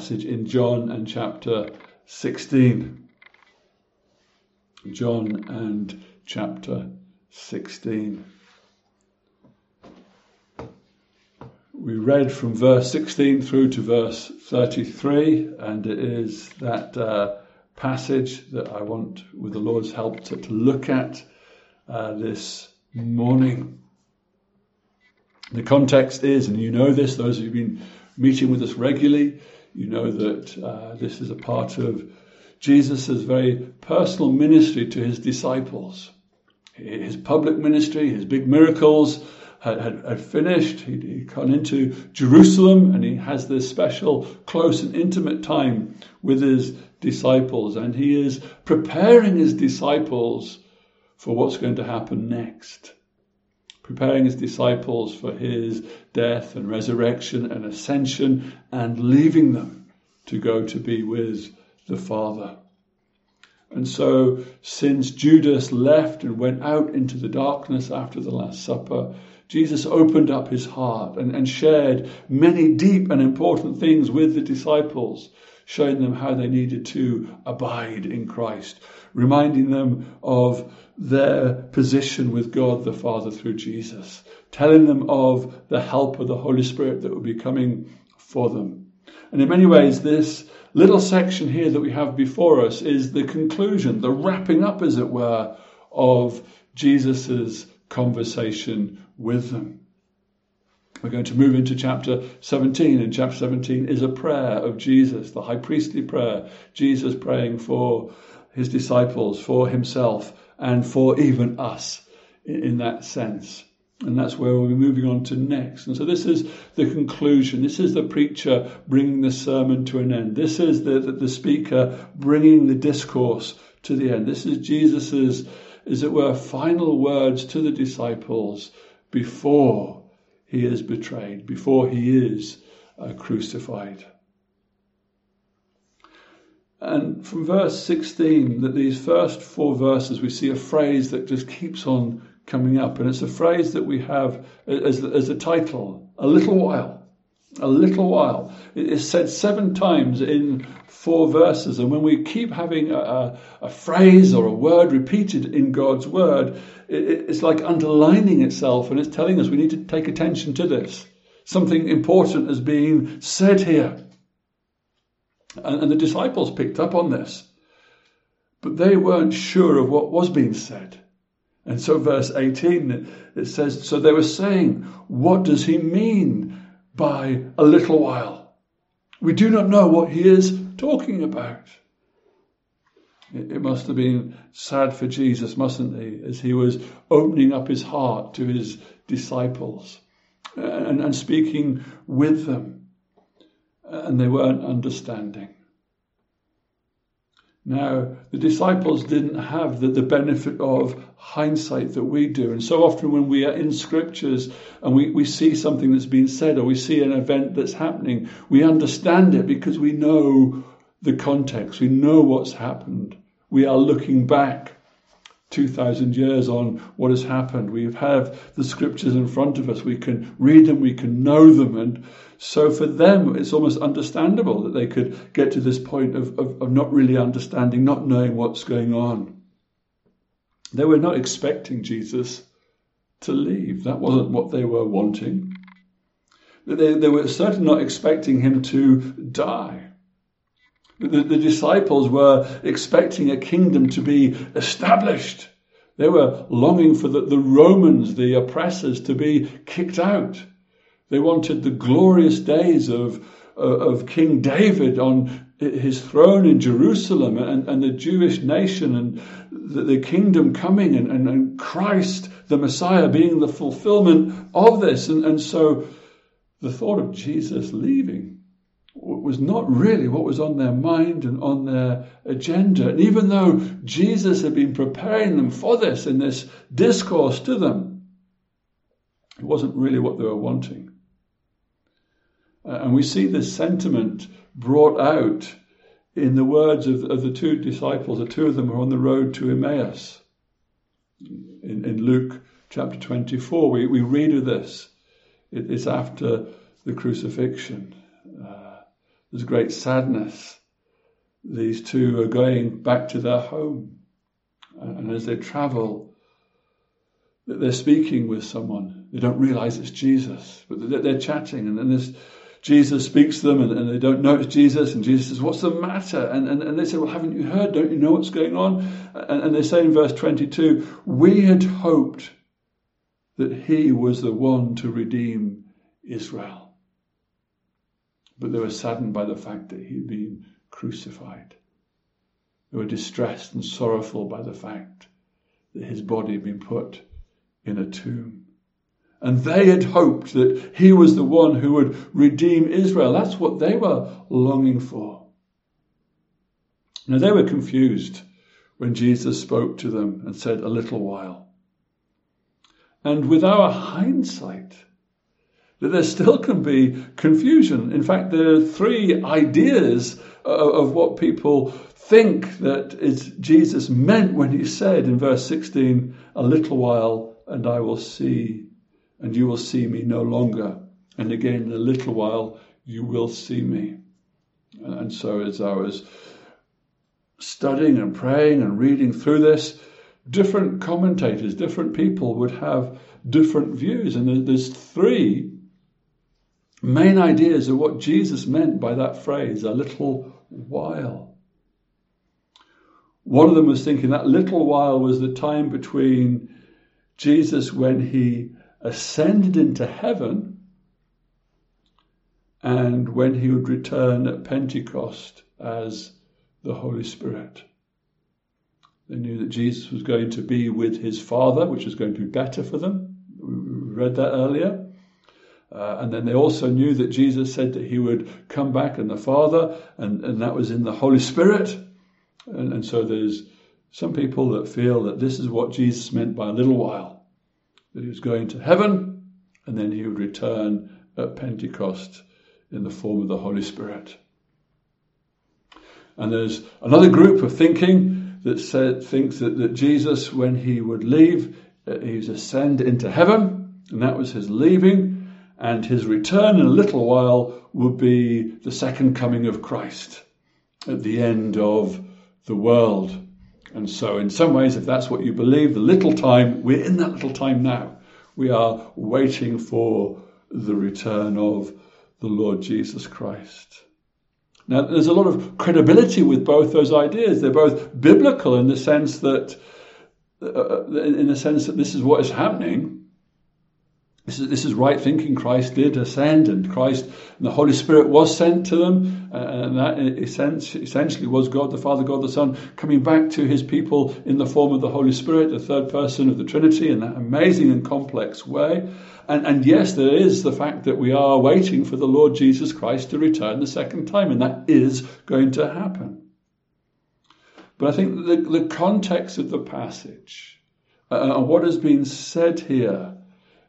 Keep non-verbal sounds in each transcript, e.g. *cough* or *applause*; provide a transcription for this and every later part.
passage in John and chapter 16. John and chapter 16. We read from verse 16 through to verse 33, and it is that uh, passage that I want, with the Lord's help, to, to look at uh, this morning. The context is, and you know this, those who've been meeting with us regularly, you know that uh, this is a part of Jesus' very personal ministry to his disciples. His public ministry, his big miracles had, had, had finished. He'd, he'd gone into Jerusalem and he has this special, close, and intimate time with his disciples. And he is preparing his disciples for what's going to happen next preparing his disciples for his death and resurrection and ascension, and leaving them to go to be with the Father. And so, since Judas left and went out into the darkness after the Last Supper, Jesus opened up his heart and, and shared many deep and important things with the disciples, showing them how they needed to abide in Christ, reminding them of their position with God the Father through Jesus, telling them of the help of the Holy Spirit that would be coming for them. And in many ways, this little section here that we have before us is the conclusion, the wrapping up, as it were, of Jesus' conversation with them. We're going to move into chapter 17, and chapter 17 is a prayer of Jesus, the high priestly prayer, Jesus praying for his disciples, for himself, and for even us in that sense. And that's where we'll be moving on to next. And so this is the conclusion. This is the preacher bringing the sermon to an end. This is the, the, the speaker bringing the discourse to the end. This is Jesus's, as it were, final words to the disciples before he is betrayed, before he is uh, crucified. And from verse 16, that these first four verses, we see a phrase that just keeps on coming up. And it's a phrase that we have as, as a title, a little while. A little while. It is said seven times in four verses. And when we keep having a, a, a phrase or a word repeated in God's word, it, it's like underlining itself and it's telling us we need to take attention to this. Something important is being said here. And, and the disciples picked up on this. But they weren't sure of what was being said. And so, verse 18, it says, So they were saying, What does he mean by a little while? We do not know what he is talking about. It, must have been sad for Jesus, mustn't he, as he was opening up his heart to his disciples uh, and, and speaking with them and they weren't understanding. Now, the disciples didn't have the, the benefit of hindsight that we do. And so often, when we are in scriptures and we, we see something that's been said or we see an event that's happening, we understand it because we know the context, we know what's happened. We are looking back 2,000 years on what has happened. We have the scriptures in front of us. We can read them, we can know them. And so for them, it's almost understandable that they could get to this point of, of, of not really understanding, not knowing what's going on. They were not expecting Jesus to leave. That wasn't what they were wanting. They, they were certainly not expecting him to die. The, the disciples were expecting a kingdom to be established. They were longing for the, the Romans, the oppressors, to be kicked out. They wanted the glorious days of, uh, of King David on his throne in Jerusalem and, and the Jewish nation and the, the kingdom coming and, and, and, Christ, the Messiah, being the fulfillment of this. And, and so the thought of Jesus leaving was not really what was on their mind and on their agenda. And even though Jesus had been preparing them for this in this discourse to them, it wasn't really what they were wanting. Uh, and we see this sentiment brought out in the words of, of the two disciples. The two of them are on the road to Emmaus. In, in Luke chapter 24, we, we read of this. It, it's after the crucifixion. There's great sadness. These two are going back to their home. And as they travel, they're speaking with someone. They don't realize it's Jesus, but they're chatting. And then this Jesus speaks to them and, and, they don't know it's Jesus. And Jesus says, What's the matter? And, and, and they say, Well, haven't you heard? Don't you know what's going on? And, and they say in verse 22, We had hoped that he was the one to redeem Israel. But they were saddened by the fact that he'd been crucified. They were distressed and sorrowful by the fact that his body had been put in a tomb. And they had hoped that he was the one who would redeem Israel. That's what they were longing for. Now they were confused when Jesus spoke to them and said, A little while. And with our hindsight, that there still can be confusion. In fact, there are three ideas of what people think that Jesus meant when he said in verse 16, A little while and I will see and you will see me no longer. And again, in a little while, you will see me. And so, as I was studying and praying and reading through this, different commentators, different people would have different views. And there's three main ideas of what Jesus meant by that phrase, a little while. One of them was thinking that little while was the time between Jesus when he ascended into heaven and when he would return at Pentecost as the Holy Spirit. They knew that Jesus was going to be with his Father, which was going to be better for them. We read that earlier. Uh, and then they also knew that Jesus said that he would come back and the Father, and, and that was in the Holy Spirit. And, and so there's some people that feel that this is what Jesus meant by a little while that he was going to heaven and then he would return at Pentecost in the form of the Holy Spirit. And there's another group of thinking that said, thinks that, that Jesus, when he would leave, uh, he was ascend into heaven, and that was his leaving, and his return in a little while would be the second coming of Christ at the end of the world. And so, in some ways, if that's what you believe, the little time, we're in that little time now. We are waiting for the return of the Lord Jesus Christ. Now, there's a lot of credibility with both those ideas. They're both biblical in the sense that, uh, in the sense that this is what is happening, this is, this is right thinking. Christ did ascend, and Christ and the Holy Spirit was sent to them, uh, and that essentially was God the Father, God the Son, coming back to his people in the form of the Holy Spirit, the third person of the Trinity, in that amazing and complex way. And, and yes, there is the fact that we are waiting for the Lord Jesus Christ to return the second time, and that is going to happen. But I think the, the context of the passage uh, and what has been said here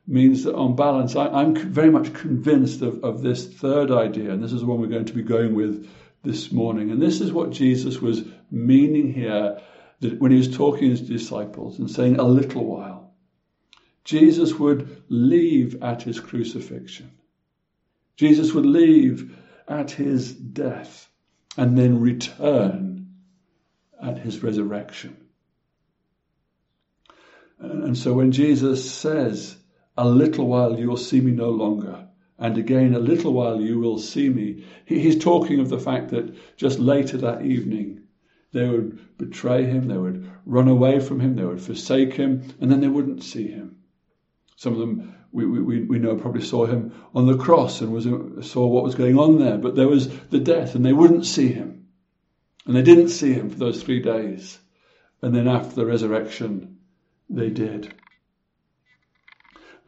means that on balance, I, am very much convinced of, of this third idea, and this is the one we're going to be going with this morning. And this is what Jesus was meaning here when he was talking to his disciples and saying, a little while. Jesus would leave at his crucifixion. Jesus would leave at his death and then return at his resurrection. And so when Jesus says, a little while you will see me no longer. And again, a little while you will see me. He's talking of the fact that just later that evening, they would betray him, they would run away from him, they would forsake him, and then they wouldn't see him. Some of them, we, we, we know, probably saw him on the cross and was, saw what was going on there, but there was the death, and they wouldn't see him. And they didn't see him for those three days. And then after the resurrection, they did.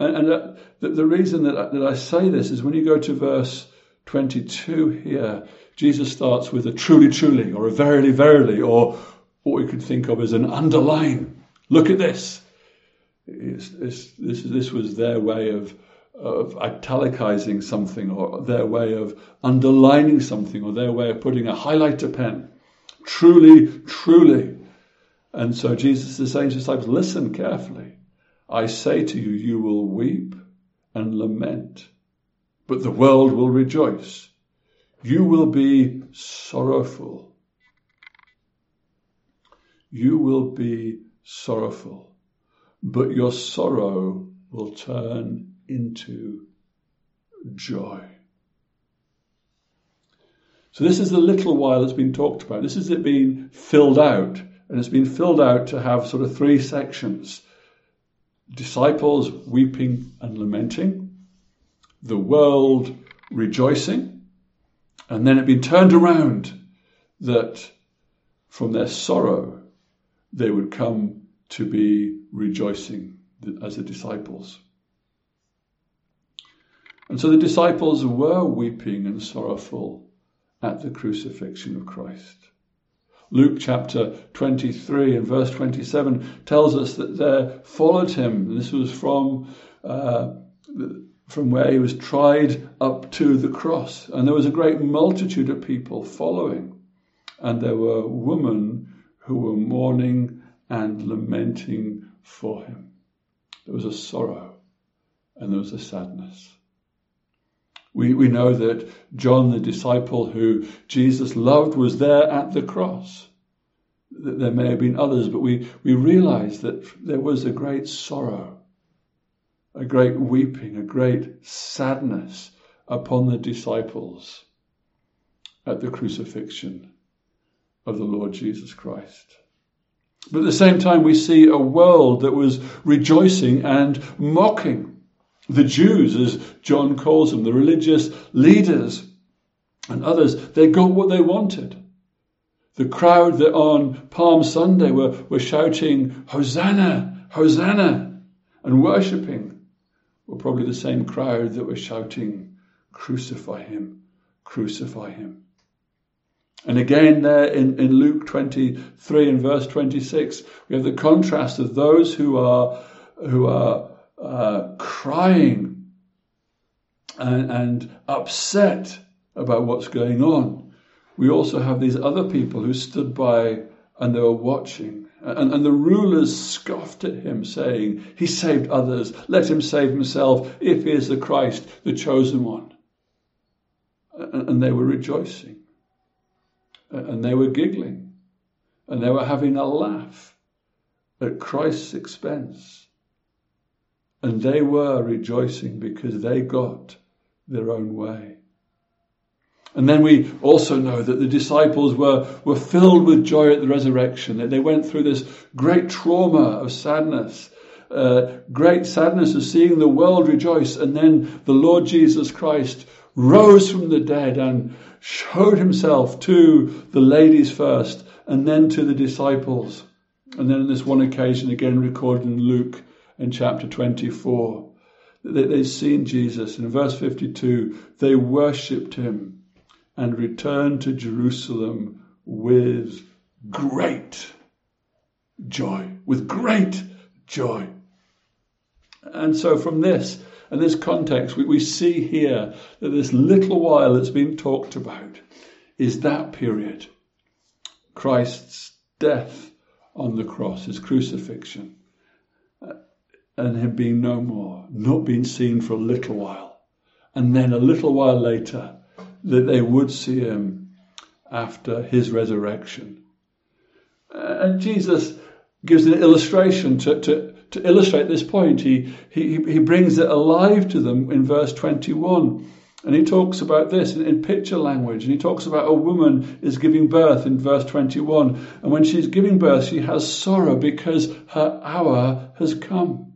And, and uh, the, the, reason that I, that I say this is when you go to verse 22 here, Jesus starts with a truly, truly, or a verily, verily, or what we could think of as an underline. Look at this. It's, it's, this, this was their way of, of italicizing something, or their way of underlining something, or their way of putting a highlighter pen. Truly, truly. And so Jesus is saying to his disciples, listen carefully. I say to you, you will weep and lament, but the world will rejoice. You will be sorrowful. You will be sorrowful, but your sorrow will turn into joy. So this is the little while that's been talked about. This is it being filled out. And it's been filled out to have sort of three sections. Disciples weeping and lamenting, the world rejoicing, and then it been turned around that from their sorrow they would come to be rejoicing as the disciples. And so the disciples were weeping and sorrowful at the crucifixion of Christ. Luke chapter 23 and verse 27 tells us that they followed him. This was from, uh, from where he was tried up to the cross. And there was a great multitude of people following. And there were women who were mourning and lamenting for him. There was a sorrow and there was a sadness. We, we know that John, the disciple who Jesus loved, was there at the cross. There may have been others, but we, we realize that there was a great sorrow, a great weeping, a great sadness upon the disciples at the crucifixion of the Lord Jesus Christ. But at the same time, we see a world that was rejoicing and mocking the Jews, as John calls them, the religious leaders and others, they got what they wanted. The crowd that on Palm Sunday were, were shouting, Hosanna, Hosanna, and worshipping were probably the same crowd that were shouting, Crucify him, crucify him. And again, there in, in Luke 23 and verse 26, we have the contrast of those who are, who are uh, crying and, and upset about what's going on. We also have these other people who stood by and they were watching. And, and the rulers scoffed at him, saying, He saved others, let him save himself if he is the Christ, the chosen one. And, and they were rejoicing. And they were giggling. And they were having a laugh at Christ's expense. And they were rejoicing because they got their own way. And then we also know that the disciples were, were filled with joy at the resurrection, that they went through this great trauma of sadness, uh, great sadness of seeing the world rejoice. And then the Lord Jesus Christ rose from the dead and showed himself to the ladies first and then to the disciples. And then on this one occasion, again recorded in Luke, in chapter 24. They, they'd seen Jesus. In verse 52, they worshipped him and returned to Jerusalem with great joy. With great joy. And so, from this and this context, we, we see here that this little while that's been talked about is that period Christ's death on the cross, his crucifixion and him being no more, not being seen for a little while. And then a little while later, that they would see him after his resurrection. Uh, and Jesus gives an illustration to, to, to illustrate this point. He, he, he brings it alive to them in verse 21. And he talks about this in, in, picture language. And he talks about a woman is giving birth in verse 21. And when she's giving birth, she has sorrow because her hour has come.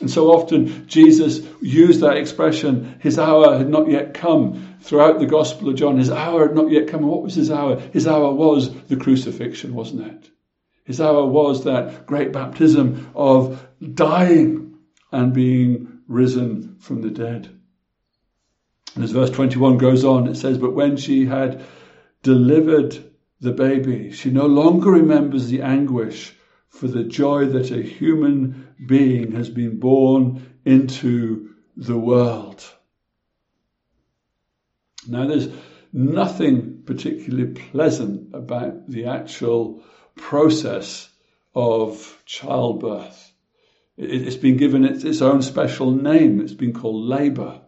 And so often Jesus used that expression, his hour had not yet come, throughout the Gospel of John. His hour had not yet come. what was his hour? His hour was the crucifixion, wasn't it? His hour was that great baptism of dying and being risen from the dead. And as verse 21 goes on, it says, But when she had delivered the baby, she no longer remembers the anguish for the joy that a human being has been born into the world. Now, there's nothing particularly pleasant about the actual process of childbirth. It's been given its, own special name. It's been called labour.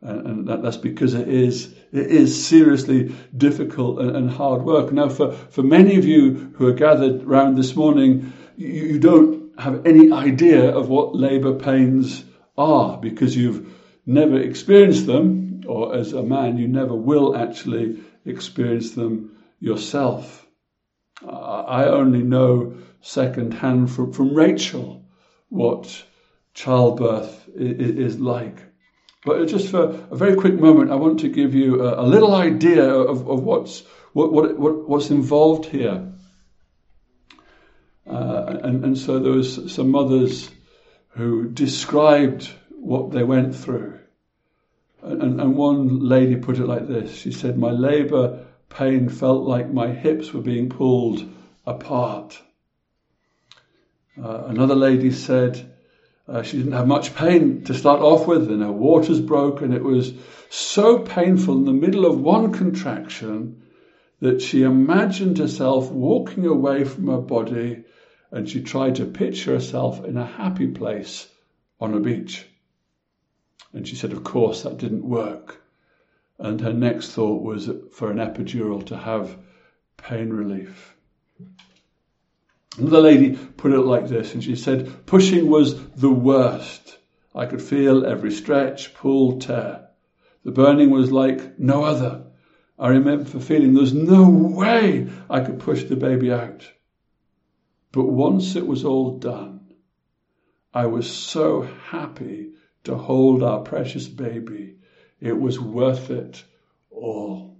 And that's because it is it is seriously difficult and, hard work. Now, for, for many of you who are gathered around this morning, you don't have any idea of what labour pains are because you've never experienced them, or as a man, you never will actually experience them yourself. Uh, I only know secondhand from, from Rachel what childbirth is like. But just for a very quick moment, I want to give you a, a little idea of, of what's, what, what, what, what's involved here. Uh, and, and so there was some mothers who described what they went through. And, and one lady put it like this She said, My labour pain felt like my hips were being pulled apart. Uh, another lady said uh, she didn't have much pain to start off with, and her waters broke, and it was so painful in the middle of one contraction that she imagined herself walking away from her body and she tried to picture herself in a happy place on a beach. And she said, of course, that didn't work. And her next thought was for an epidural to have pain relief. Another lady put it like this, and she said, Pushing was the worst. I could feel every stretch, pull, tear. The burning was like no other. I remember feeling there's no way I could push the baby out. But once it was all done, I was so happy to hold our precious baby. It was worth it all.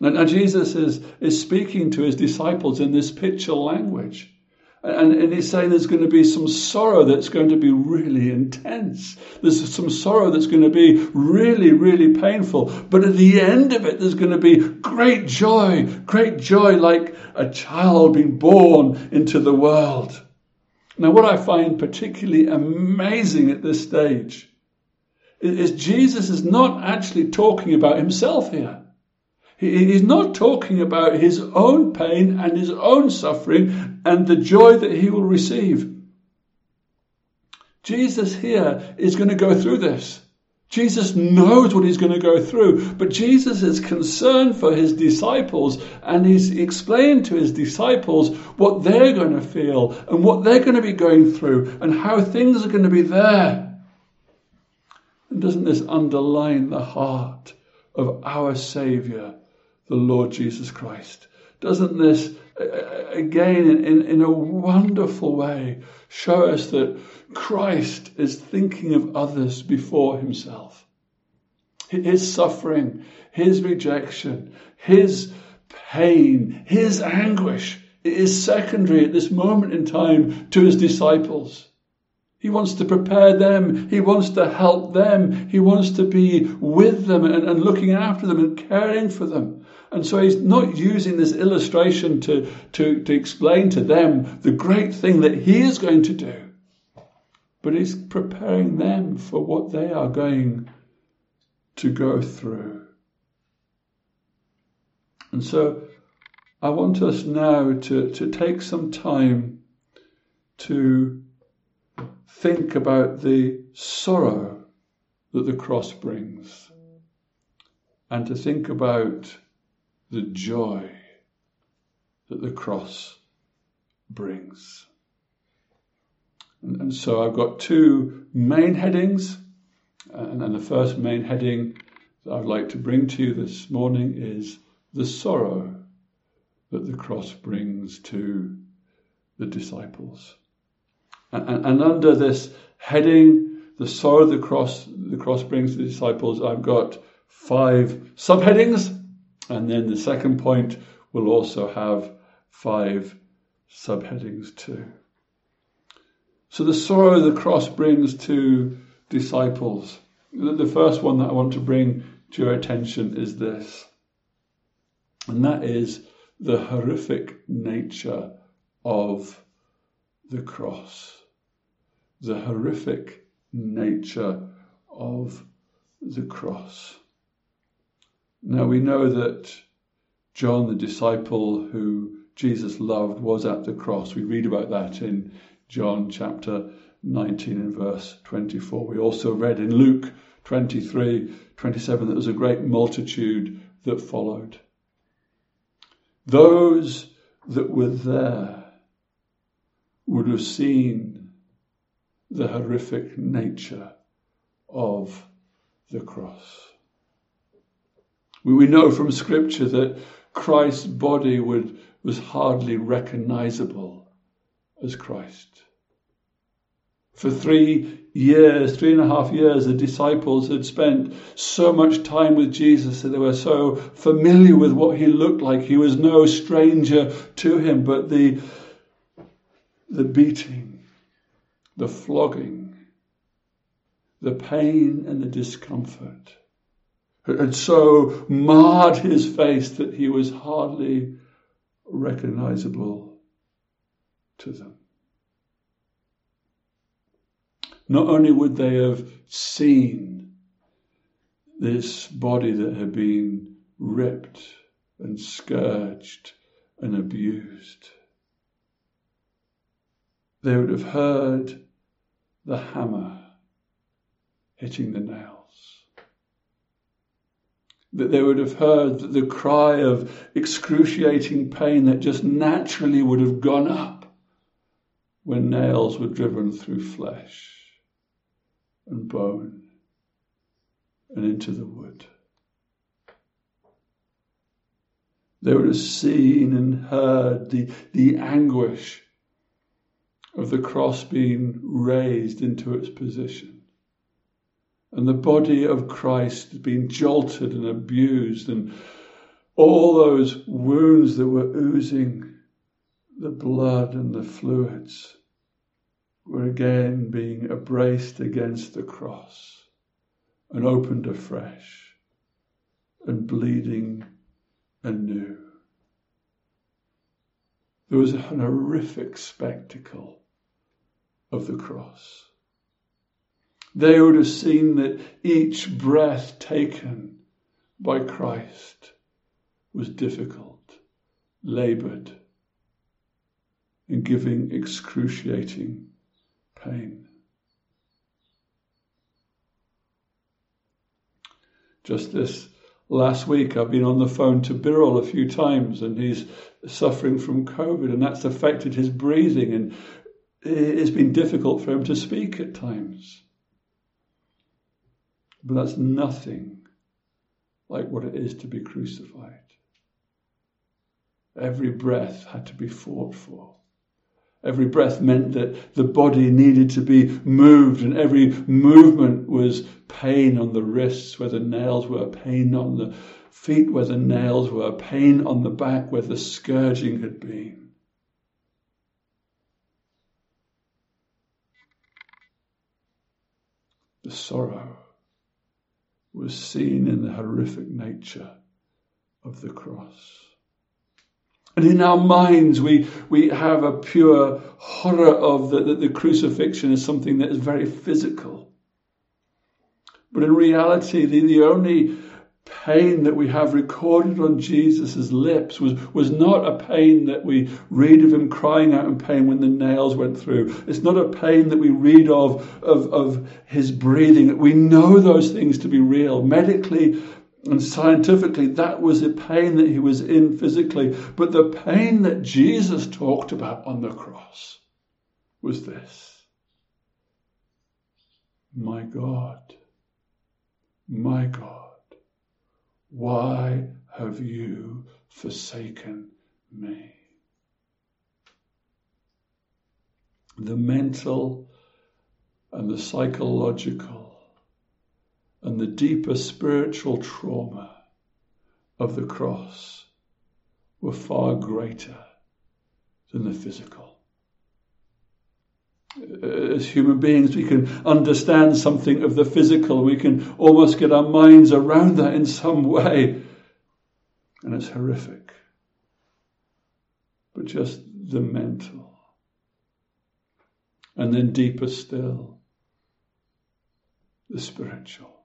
Now, now Jesus is, is speaking to his disciples in this picture language. And, and he's saying there's going to be some sorrow that's going to be really intense. There's some sorrow that's going to be really, really painful. But at the end of it, there's going to be great joy, great joy like a child being born into the world. Now, what I find particularly amazing at this stage is Jesus is not actually talking about himself here. He's not talking about his own pain and his own suffering and the joy that he will receive. Jesus here is going to go through this. Jesus knows what he's going to go through, but Jesus is concerned for his disciples and he's explained to his disciples what they're going to feel and what they're going to be going through and how things are going to be there. And doesn't this underline the heart of our Saviour the Lord Jesus Christ. Doesn't this, again, in, in a wonderful way, show us that Christ is thinking of others before himself? His suffering, his rejection, his pain, his anguish is secondary at this moment in time to his disciples. He wants to prepare them. He wants to help them. He wants to be with them and, and looking after them and caring for them. And so he's not using this illustration to, to, to explain to them the great thing that he is going to do, but he's preparing them for what they are going to go through. And so I want us now to, to take some time to think about the sorrow that the cross brings and to think about the joy that the cross brings. And, and so I've got two main headings, uh, and, and the first main heading that I'd like to bring to you this morning is the sorrow that the cross brings to the disciples. And, and, and, under this heading, the sorrow the cross the cross brings to the disciples, I've got five subheadings. And then the second point will also have five subheadings too. So the sorrow the cross brings to disciples. The first one that I want to bring to your attention is this, and that is the horrific nature of the cross. The horrific nature of the cross. Now we know that John, the disciple who Jesus loved, was at the cross. We read about that in John chapter 19 and verse 24. We also read in Luke 23, 27, that there was a great multitude that followed. Those that were there would have seen the horrific nature of the cross. We know from Scripture that Christ's body would, was hardly recognizable as Christ. For three years, three and a half years, the disciples had spent so much time with Jesus that they were so familiar with what he looked like. He was no stranger to him, but the, the beating, the flogging, the pain and the discomfort had so marred his face that he was hardly recognizable to them. Not only would they have seen this body that had been ripped and scourged and abused, they would have heard the hammer hitting the nails. That they would have heard the cry of excruciating pain that just naturally would have gone up when nails were driven through flesh and bone and into the wood. They would have seen and heard the, the anguish of the cross being raised into its position. And the body of Christ being jolted and abused, and all those wounds that were oozing the blood and the fluids were again being embraced against the cross and opened afresh and bleeding anew. There was an horrific spectacle of the cross. They would have seen that each breath taken by Christ was difficult, laboured, and giving excruciating pain. Just this last week, I've been on the phone to Birol a few times, and he's suffering from COVID, and that's affected his breathing, and it's been difficult for him to speak at times. But that's nothing like what it is to be crucified. Every breath had to be fought for. Every breath meant that the body needed to be moved, and every movement was pain on the wrists where the nails were, pain on the feet where the nails were, pain on the back where the scourging had been. The sorrow was seen in the horrific nature of the cross. And in our minds, we, we have a pure horror of the, the crucifixion as something that is very physical. But in reality, the, the only pain that we have recorded on Jesus' lips was, was not a pain that we read of him crying out in pain when the nails went through. It's not a pain that we read of, of, of his breathing. We know those things to be real. Medically, and scientifically, that was the pain that he was in physically. But the pain that Jesus talked about on the cross was this My God, my God, why have you forsaken me? The mental and the psychological and the deeper spiritual trauma of the cross were far greater than the physical. Uh, as human beings, we can understand something of the physical. We can almost get our minds around that in some way. And it's horrific. But just the mental. And then deeper still, the spiritual.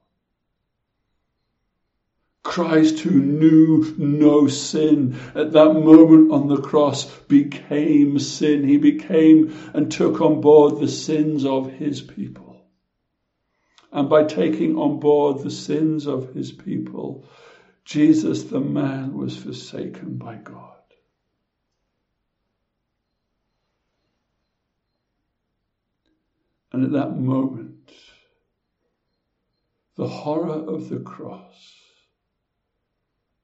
Christ, who knew no sin, at that moment on the cross became sin. He became and took on board the sins of his people. and by taking on board the sins of his people, Jesus the man was forsaken by God. And at that moment, the horror of the cross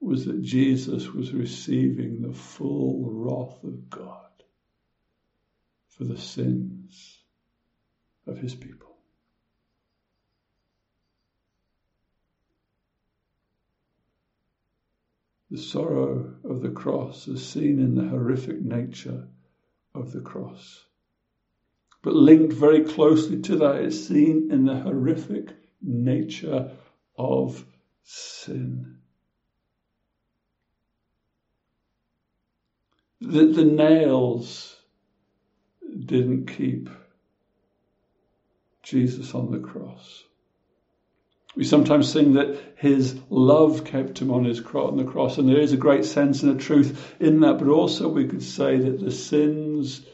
was that Jesus was receiving the full wrath of God for the sins of his people. The sorrow of the cross is seen in the horrific nature of the cross. But linked very closely to that is seen in the horrific nature of sin. The, the nails didn't keep Jesus on the cross. We sometimes sing that his love kept him on his on the cross, and there is a great sense and a truth in that. But also, we could say that the sins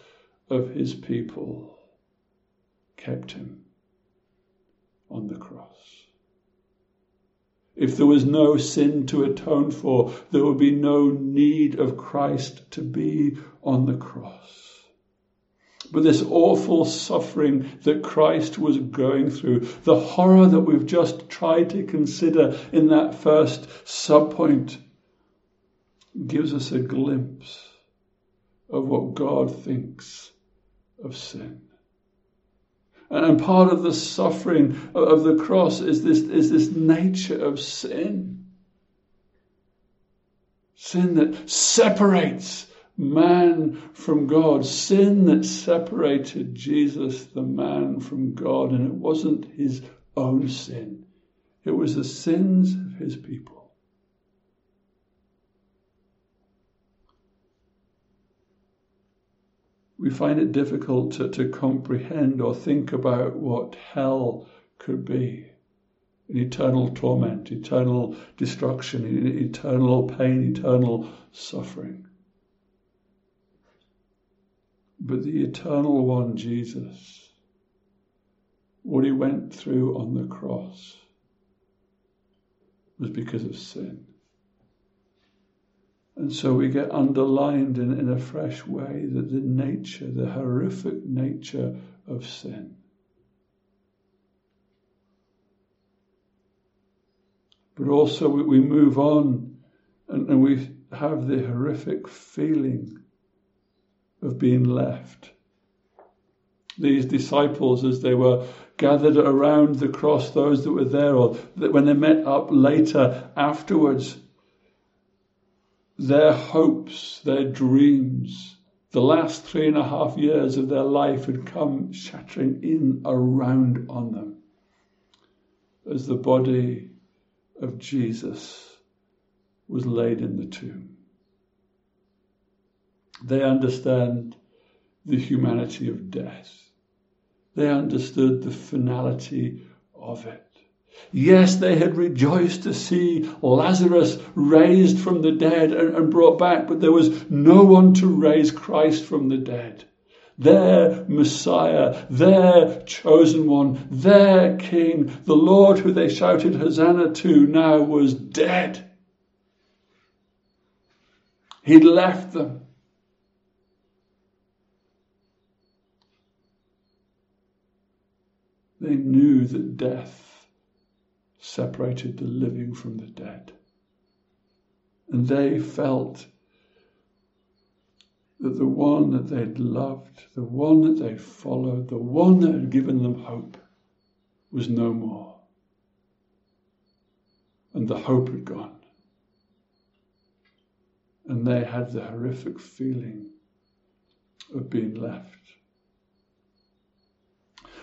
of his people kept him on the cross. If there was no sin to atone for, there would be no need of Christ to be on the cross. But this awful suffering that Christ was going through, the horror that we've just tried to consider in that first subpoint, gives us a glimpse of what God thinks of sin. And part of the suffering of the cross is this, is this nature of sin. Sin that separates man from God, sin that separated Jesus, the man, from God. And it wasn't his own sin, it was the sins of his people. We find it difficult to, to comprehend or think about what hell could be in eternal torment, eternal destruction, eternal pain, eternal suffering. But the eternal one, Jesus, what he went through on the cross was because of sin. And so we get underlined in, in a fresh way that the nature, the horrific nature of sin. But also we, we move on and, and we have the horrific feeling of being left. These disciples, as they were gathered around the cross, those that were there, or when they met up later afterwards, their hopes, their dreams, the last three and a half years of their life had come shattering in around on them as the body of Jesus was laid in the tomb. They understand the humanity of death. They understood the finality of it. Yes, they had rejoiced to see Lazarus raised from the dead and, brought back, but there was no one to raise Christ from the dead. Their Messiah, their chosen one, their King, the Lord who they shouted Hosanna to, now was dead. He'd left them. They knew that death separated the living from the dead. And they felt that the one that they'd loved, the one that they'd followed, the one that had given them hope was no more. And the hope had gone. And they had the horrific feeling of being left.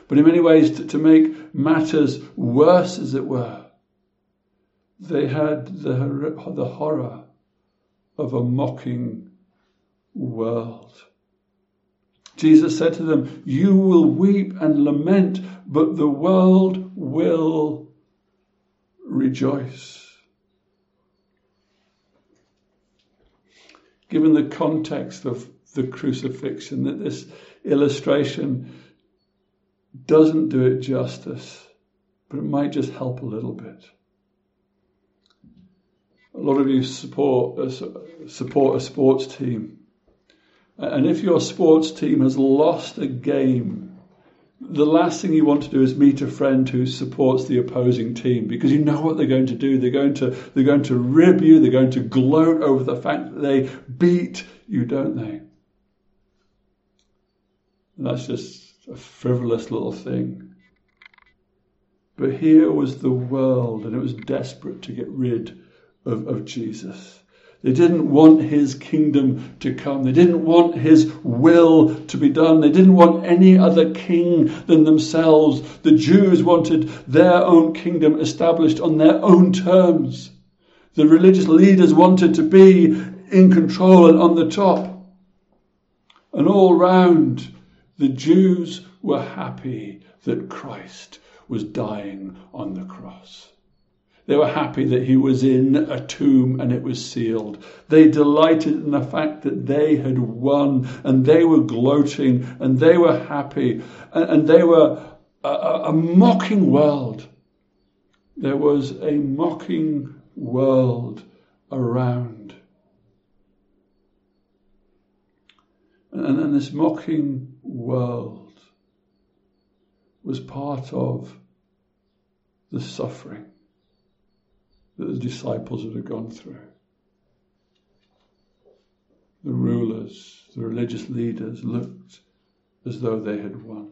But in many ways, to, to make matters worse, as it were, they had the, the horror of a mocking world. Jesus said to them, You will weep and lament, but the world will rejoice. Given the context of the crucifixion, that this illustration doesn't do it justice, but it might just help a little bit. A lot of you support a, support a sports team. And if your sports team has lost a game, the last thing you want to do is meet a friend who supports the opposing team because you know what they're going to do. They're going to, they're going to rib you, they're going to gloat over the fact that they beat you, don't they? And that's just a frivolous little thing. But here was the world, and it was desperate to get rid of, of Jesus. They didn't want his kingdom to come. They didn't want his will to be done. They didn't want any other king than themselves. The Jews wanted their own kingdom established on their own terms. The religious leaders wanted to be in control and on the top. And all round, the Jews were happy that Christ was dying on the cross. They were happy that he was in a tomb and it was sealed. They delighted in the fact that they had won and they were gloating and they were happy and, they were a, a mocking world. There was a mocking world around. And, and this mocking world was part of the suffering that the disciples would have gone through. The rulers, the religious leaders looked as though they had won.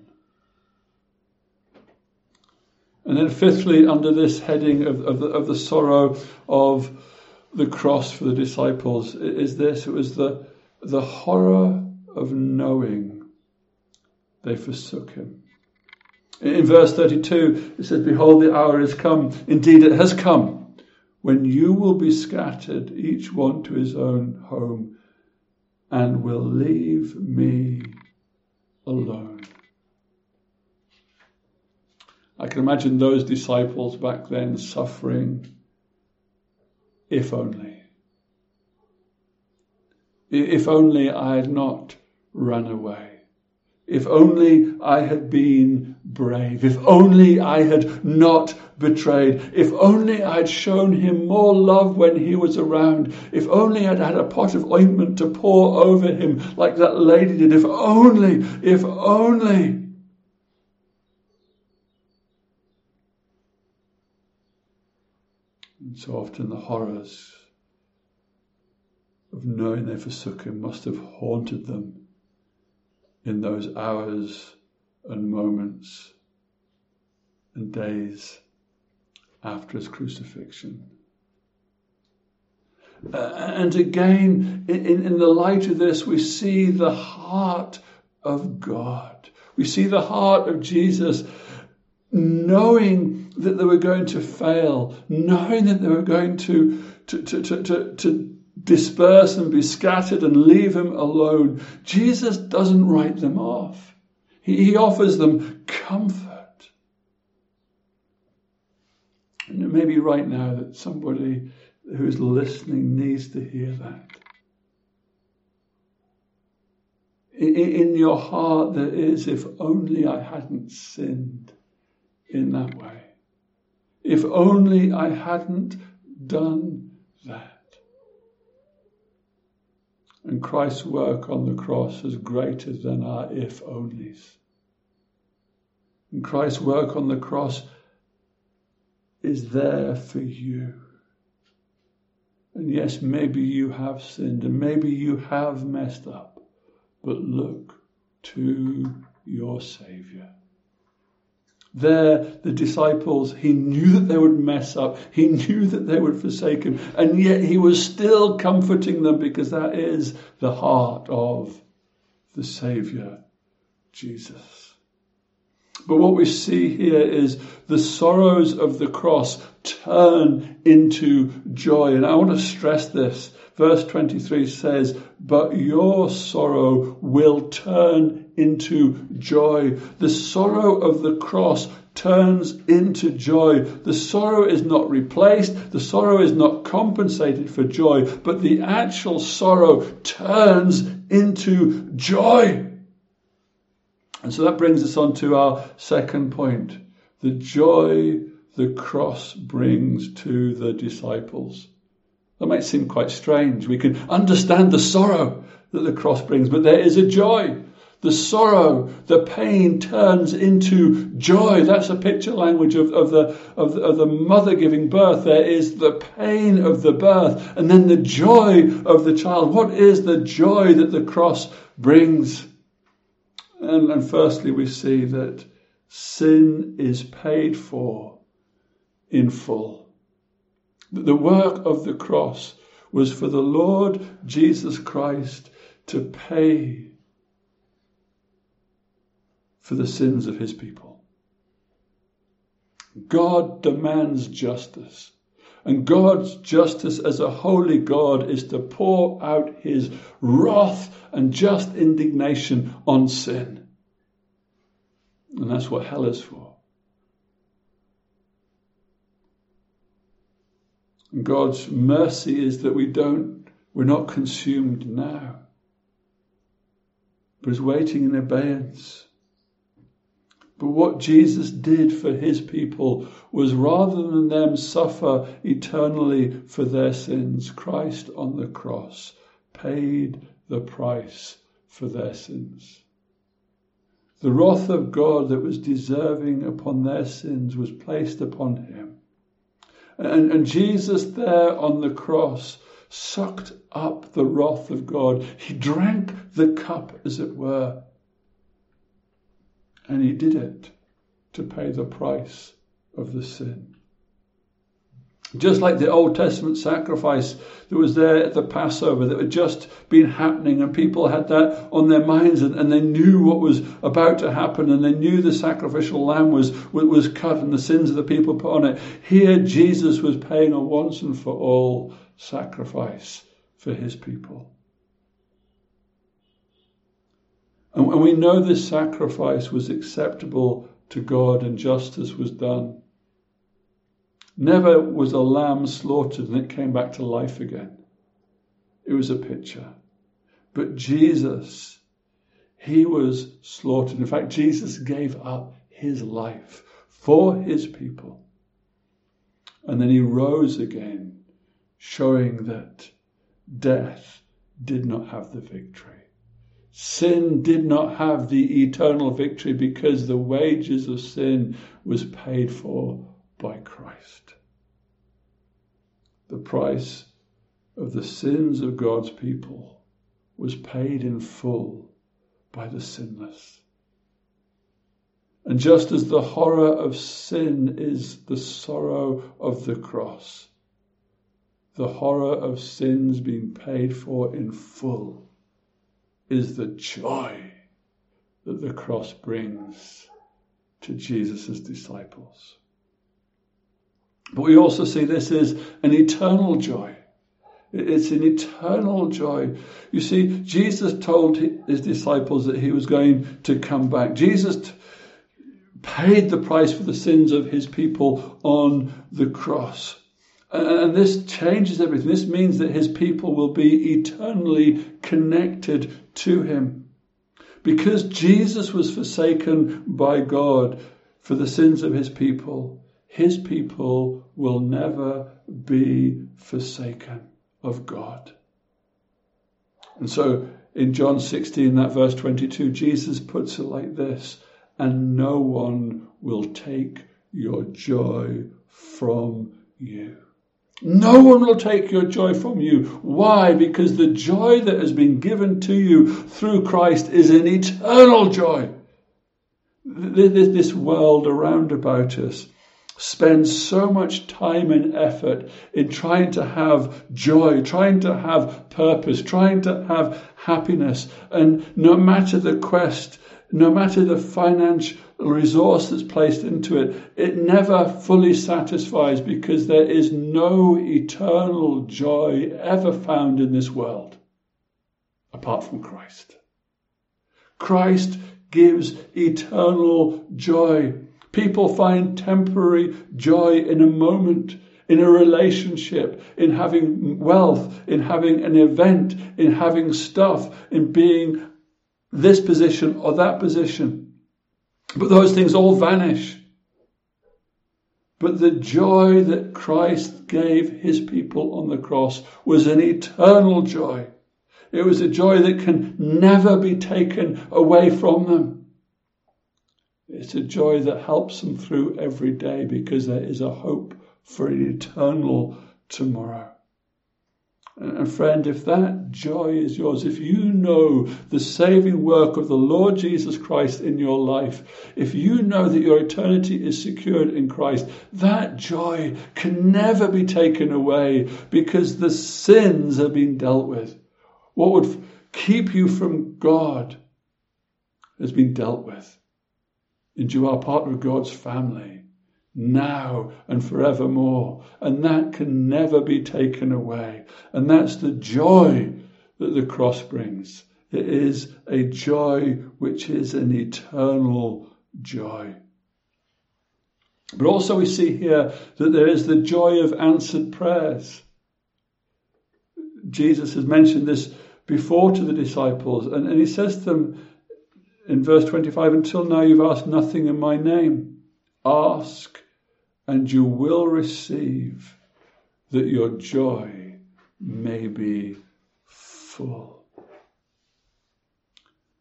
And then, fifthly, under this heading of, of, the, of the sorrow of the cross for the disciples, is this it was the, the horror of knowing they forsook him. In verse 32, it says, Behold, the hour is come. Indeed, it has come when you will be scattered, each one to his own home, and will leave me alone. I can imagine those disciples back then suffering, if only. If only I had not run away. If only I had been brave. If only I had not betrayed. If only I had shown him more love when he was around. If only I'd had a pot of ointment to pour over him like that lady did. If only, if only. And so often the horrors of knowing they forsook him must have haunted them in those hours and moments and days after his crucifixion. Uh, and again, in, in the light of this, we see the heart of God. We see the heart of Jesus knowing that they were going to fail, knowing that they were going to, to, to, to, to, to disperse and be scattered and leave him alone. Jesus doesn't write them off. He, he offers them comfort. And it may be right now that somebody who's listening needs to hear that. In, in your heart, there is, if only I hadn't sinned in that way. If only I hadn't done that. And Christ's work on the cross is greater than our if onlys. And Christ's work on the cross is there for you. And yes, maybe you have sinned and maybe you have messed up, but look to your Saviour. There, the disciples, he knew that they would mess up. He *laughs* knew that they would forsake him. And yet he was still comforting them because that is the heart of the Saviour, Jesus. But what we see here is the sorrows of the cross turn into joy. And I want to stress this. Verse 23 says, But your sorrow will turn into joy. The sorrow of the cross turns into joy. The sorrow is not replaced, the sorrow is not compensated for joy, but the actual sorrow turns into joy. And so that brings us on to our second point the joy the cross brings to the disciples. That might seem quite strange. We can understand the sorrow that the cross brings, but there is a joy. The sorrow, the pain turns into joy. That's a picture language of, of, the, of, of the mother giving birth. There is the pain of the birth and then the joy of the child. What is the joy that the cross brings? And, and firstly, we see that sin is paid for in full. The work of the cross was for the Lord Jesus Christ to pay for the sins of his people. God demands justice. And God's justice as a holy God is to pour out his wrath and just indignation on sin. And that's what hell is for. And God's mercy is that we don't, we're not consumed now, but is waiting in abeyance but what Jesus did for his people was rather than them suffer eternally for their sins, Christ on the cross paid the price for their sins. The wrath of God that was deserving upon their sins was placed upon him. And, and Jesus there on the cross sucked up the wrath of God. He drank the cup, as it were, and he did it to pay the price of the sin. Just like the Old Testament sacrifice that was there at the Passover that had just been happening, and people had that on their minds, and, and they knew what was about to happen, and they knew the sacrificial lamb was, was cut and the sins of the people put on it. Here, Jesus was paying a once and for all sacrifice for his people. And we know this sacrifice was acceptable to God and justice was done. Never was a lamb slaughtered and it came back to life again. It was a picture. But Jesus, he was slaughtered. In fact, Jesus gave up his life for his people. And then he rose again, showing that death did not have the victory. Sin did not have the eternal victory because the wages of sin was paid for by Christ. The price of the sins of God's people was paid in full by the sinless. And just as the horror of sin is the sorrow of the cross, the horror of sins being paid for in full is the joy that the cross brings to Jesus' disciples. But we also see this is an eternal joy. It's an eternal joy. You see, Jesus told his disciples that he was going to come back. Jesus paid the price for the sins of his people on the cross. And this changes everything. This means that his people will be eternally connected to him. Because Jesus was forsaken by God for the sins of his people, his people will never be forsaken of God. And so in John 16, that verse 22, Jesus puts it like this and no one will take your joy from you. No one will take your joy from you. Why? Because the joy that has been given to you through Christ is an eternal joy. This world around about us spends so much time and effort in trying to have joy, trying to have purpose, trying to have happiness. And no matter the quest, no matter the financial resource that's placed into it, it never fully satisfies because there is no eternal joy ever found in this world apart from Christ. Christ gives eternal joy. People find temporary joy in a moment, in a relationship, in having wealth, in having an event, in having stuff, in being this position or that position. But those things all vanish. But the joy that Christ gave his people on the cross was an eternal joy. It was a joy that can never be taken away from them. It's a joy that helps them through every day because there is a hope for an eternal tomorrow. And friend, if that joy is yours, if you know the saving work of the Lord Jesus Christ in your life, if you know that your eternity is secured in Christ, that joy can never be taken away because the sins have been dealt with. What would keep you from God has been dealt with. And you are part of God's family now and forevermore. And that can never be taken away. And that's the joy that the cross brings. It is a joy which is an eternal joy. But also, we see here that there is the joy of answered prayers. Jesus has mentioned this before to the disciples, and, and he says to them in verse 25 Until now, you've asked nothing in my name. Ask, and you will receive, that your joy may be full.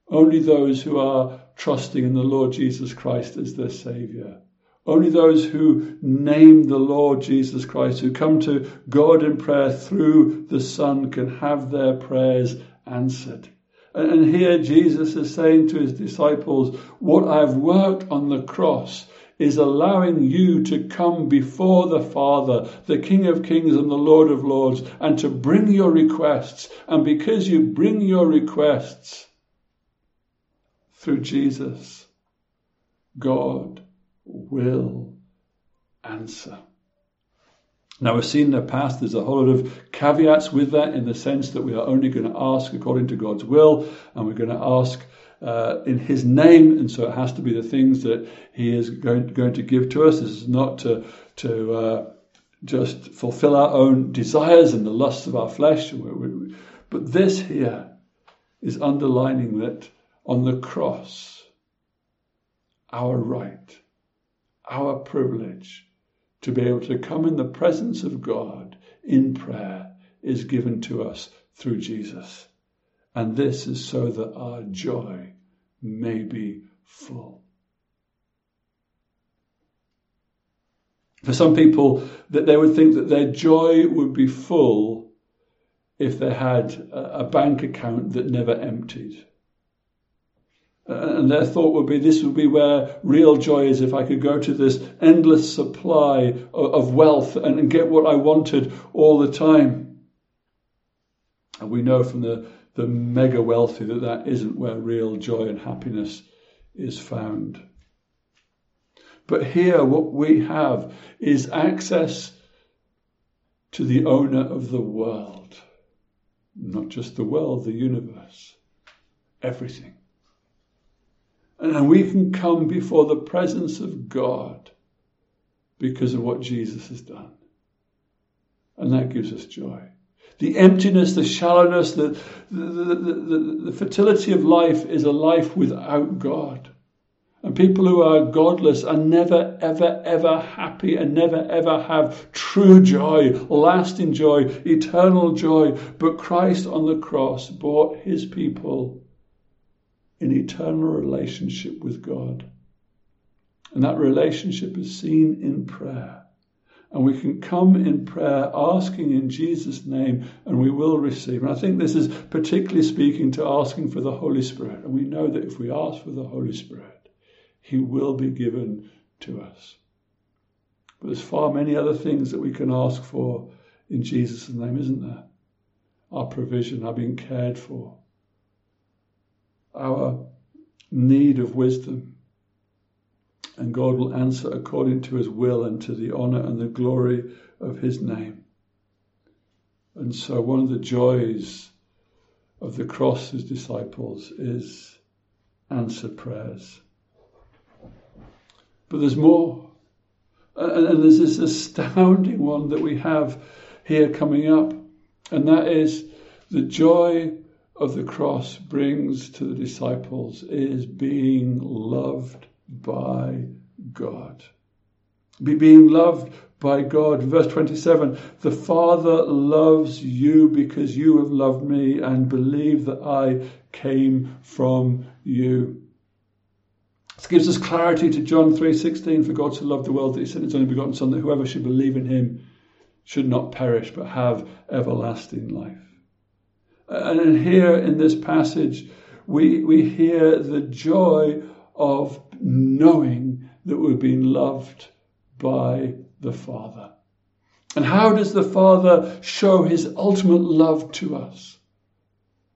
Only those who are trusting in the Lord Jesus Christ as their Saviour only those who name the Lord Jesus Christ, who come to God in prayer through the Son, can have their prayers answered. And here Jesus is saying to his disciples, What I've worked on the cross is allowing you to come before the Father, the King of Kings and the Lord of Lords, and to bring your requests. And because you bring your requests through Jesus, God will answer. Now, we've seen in the past there's a whole lot of caveats with that in the sense that we are only going to ask according to God's will and we're going to ask uh, in His name, and so it has to be the things that He is going, going to give to us. This is not to, to uh, just fulfill our own desires and the lusts of our flesh. But this here is underlining that on the cross, our right our privilege to be able to come in the presence of God in prayer is given to us through Jesus. And this is so that our joy may be full. For some people, that they would think that their joy would be full if they had a bank account that never emptied. And their thought would be this would be where real joy is if I could go to this endless supply of wealth and get what I wanted all the time. And we know from the, the mega wealthy that that isn't where real joy and happiness is found. But here, what we have is access to the owner of the world. Not just the world, the universe, everything. And we can come before the presence of God because of what Jesus has done. And that gives us joy. The emptiness, the shallowness, the, the, the, the, fertility of life is a life without God. And people who are godless are never, ever, ever happy and never, ever have true joy, lasting joy, eternal joy. But Christ on the cross brought his people in eternal relationship with God. And that relationship is seen in prayer. And we can come in prayer asking in Jesus' name and we will receive. And I think this is particularly speaking to asking for the Holy Spirit. And we know that if we ask for the Holy Spirit, He will be given to us. But there's far many other things that we can ask for in Jesus' name, isn't there? Our provision, our being cared for, our need of wisdom. And God will answer according to his will and to the honor and the glory of his name. And so, one of the joys of the cross's disciples is answered prayers. But there's more. And, there's this astounding one that we have here coming up, and that is the joy of the cross brings to the disciples is being loved by God. Be being loved by God. Verse 27 The Father loves you because you have loved me and believe that I came from you. This gives us clarity to John 3:16 for God to love the world that he sent his only begotten son that whoever should believe in him should not perish but have everlasting life. And here in this passage we we hear the joy of knowing that we're being loved by the Father. And how does the Father show his ultimate love to us?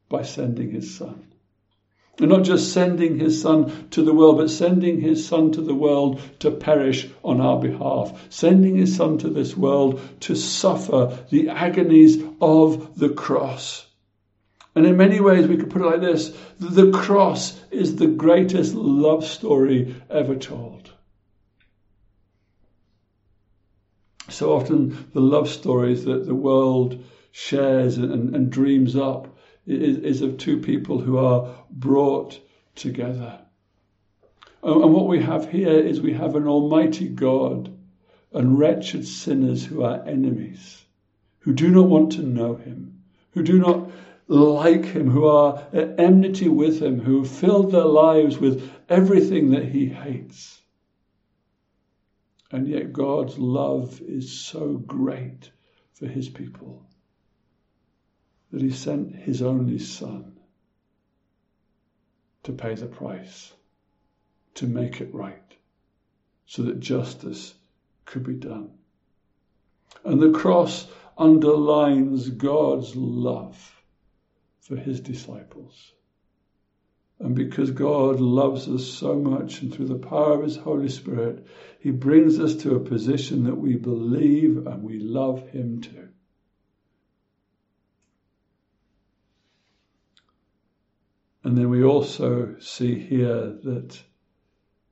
By sending his Son. And not just sending his Son to the world, but sending his Son to the world to perish on our behalf. Sending his Son to this world to suffer the agonies of the cross. And in many ways, we could put it like this the cross is the greatest love story ever told. So often, the love stories that the world shares and, and dreams up is, is, of two people who are brought together. And what we have here is we have an almighty God and wretched sinners who are enemies, who do not want to know him, who do not like him, who are at enmity with him, who filled their lives with everything that he hates. And yet God's love is so great for his people that he sent his only son to pay the price, to make it right, so that justice could be done. And the cross underlines God's love for his disciples. And because God loves us so much, and through the power of His Holy Spirit, He brings us to a position that we believe and we love Him too. And then we also see here that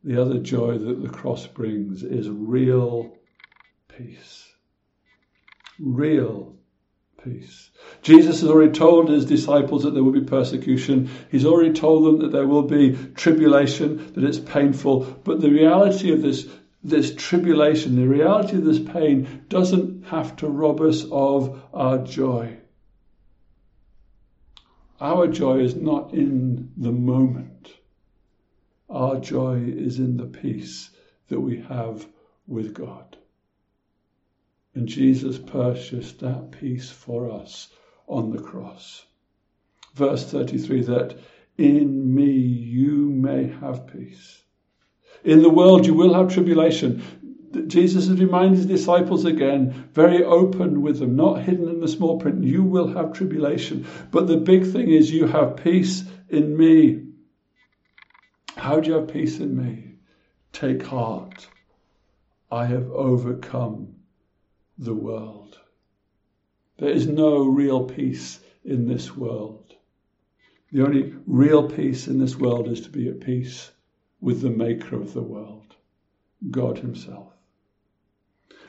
the other joy that the cross brings is real peace. Real peace. Jesus has already told his disciples that there will be persecution. He's already told them that there will be tribulation, that it's painful. But the reality of this, this tribulation, the reality of this pain, doesn't have to rob us of our joy. Our joy is not in the moment. Our joy is in the peace that we have with God. And Jesus purchased that peace for us on the cross. Verse 33 that in me you may have peace. In the world you will have tribulation. Jesus has reminded his disciples again, very open with them, not hidden in the small print. You will have tribulation. But the big thing is, you have peace in me. How do you have peace in me? Take heart. I have overcome the world. There is no real peace in this world. The only real peace in this world is to be at peace with the Maker of the world, God Himself.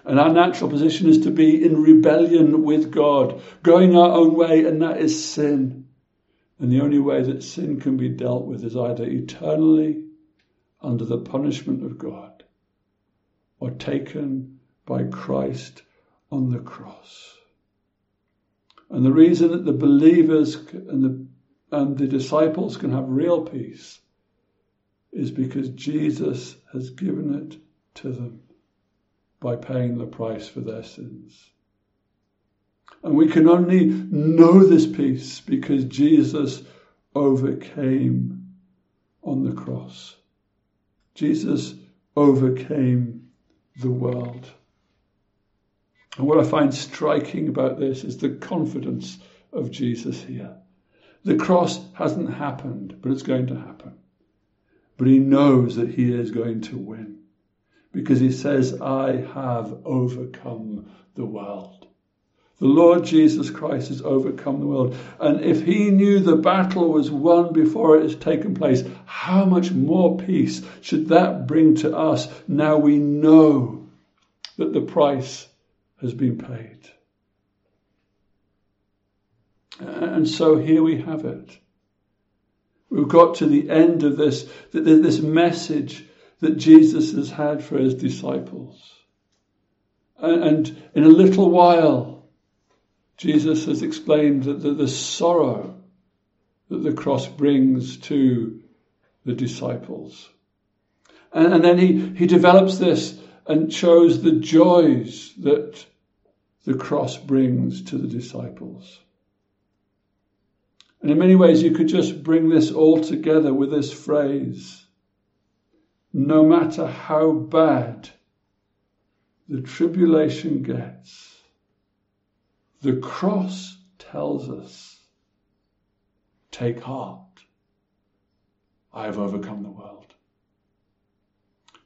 And our natural position is to be in rebellion with God, going our own way, and that is sin. And the only way that sin can be dealt with is either eternally under the punishment of God or taken by Christ on the cross. And the reason that the believers and the, and the disciples can have real peace is because Jesus has given it to them by paying the price for their sins. And we can only know this peace because Jesus overcame on the cross. Jesus overcame the world. And what I find striking about this is the confidence of Jesus here. The cross hasn't happened, but it's going to happen. But he knows that he is going to win because he says, I have overcome the world. The Lord Jesus Christ has overcome the world. And if he knew the battle was won before it has taken place, how much more peace should that bring to us now we know that the price has been paid? And so here we have it. We've got to the end of this, this message that Jesus has had for his disciples. And in a little while, Jesus has explained that the, sorrow that the cross brings to the disciples. And, and then he, he develops this and shows the joys that the cross brings to the disciples. And in many ways, you could just bring this all together with this phrase no matter how bad the tribulation gets, the cross tells us take heart. I have overcome the world.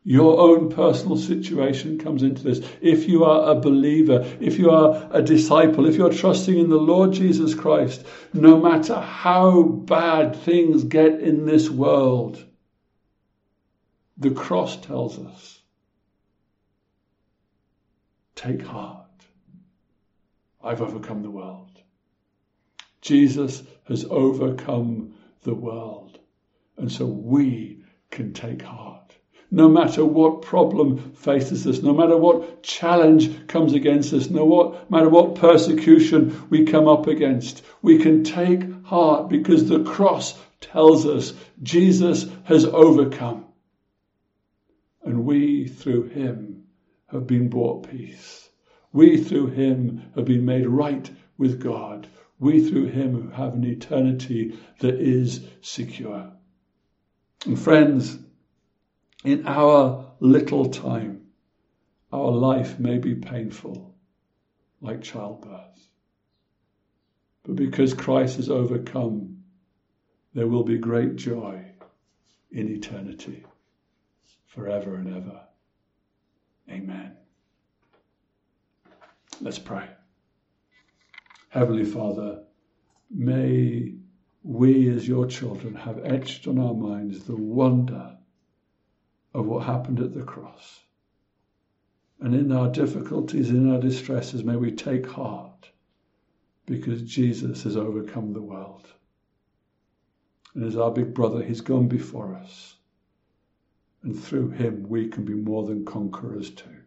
Your own personal situation comes into this. If you are a believer, if you are a disciple, if you're trusting in the Lord Jesus Christ, no matter how bad things get in this world, the cross tells us take heart. I've overcome the world. Jesus has overcome the world. And so we can take heart no matter what problem faces us, no matter what challenge comes against us, no matter what persecution we come up against, we can take heart because the cross tells us Jesus has overcome. And we, through him, have been brought peace. We, through him, have been made right with God. We, through him, have an eternity that is secure. And friends, in our little time, our life may be painful, like childbirth. But because Christ has overcome, there will be great joy in eternity, forever and ever. Amen. Let's pray. Heavenly Father, may we as your children have etched on our minds the wonder of what happened at the cross. And in our difficulties, in our distresses, may we take heart because Jesus has overcome the world. And as our big brother, he's gone before us. And through him, we can be more than conquerors too.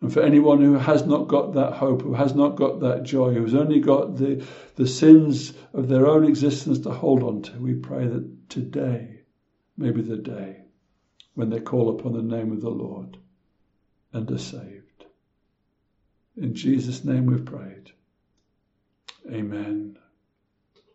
And for anyone who has not got that hope, who has not got that joy, who's only got the, the sins of their own existence to hold on to, we pray that today may be the day when they call upon the name of the Lord and are saved. In Jesus' name we've prayed. Amen.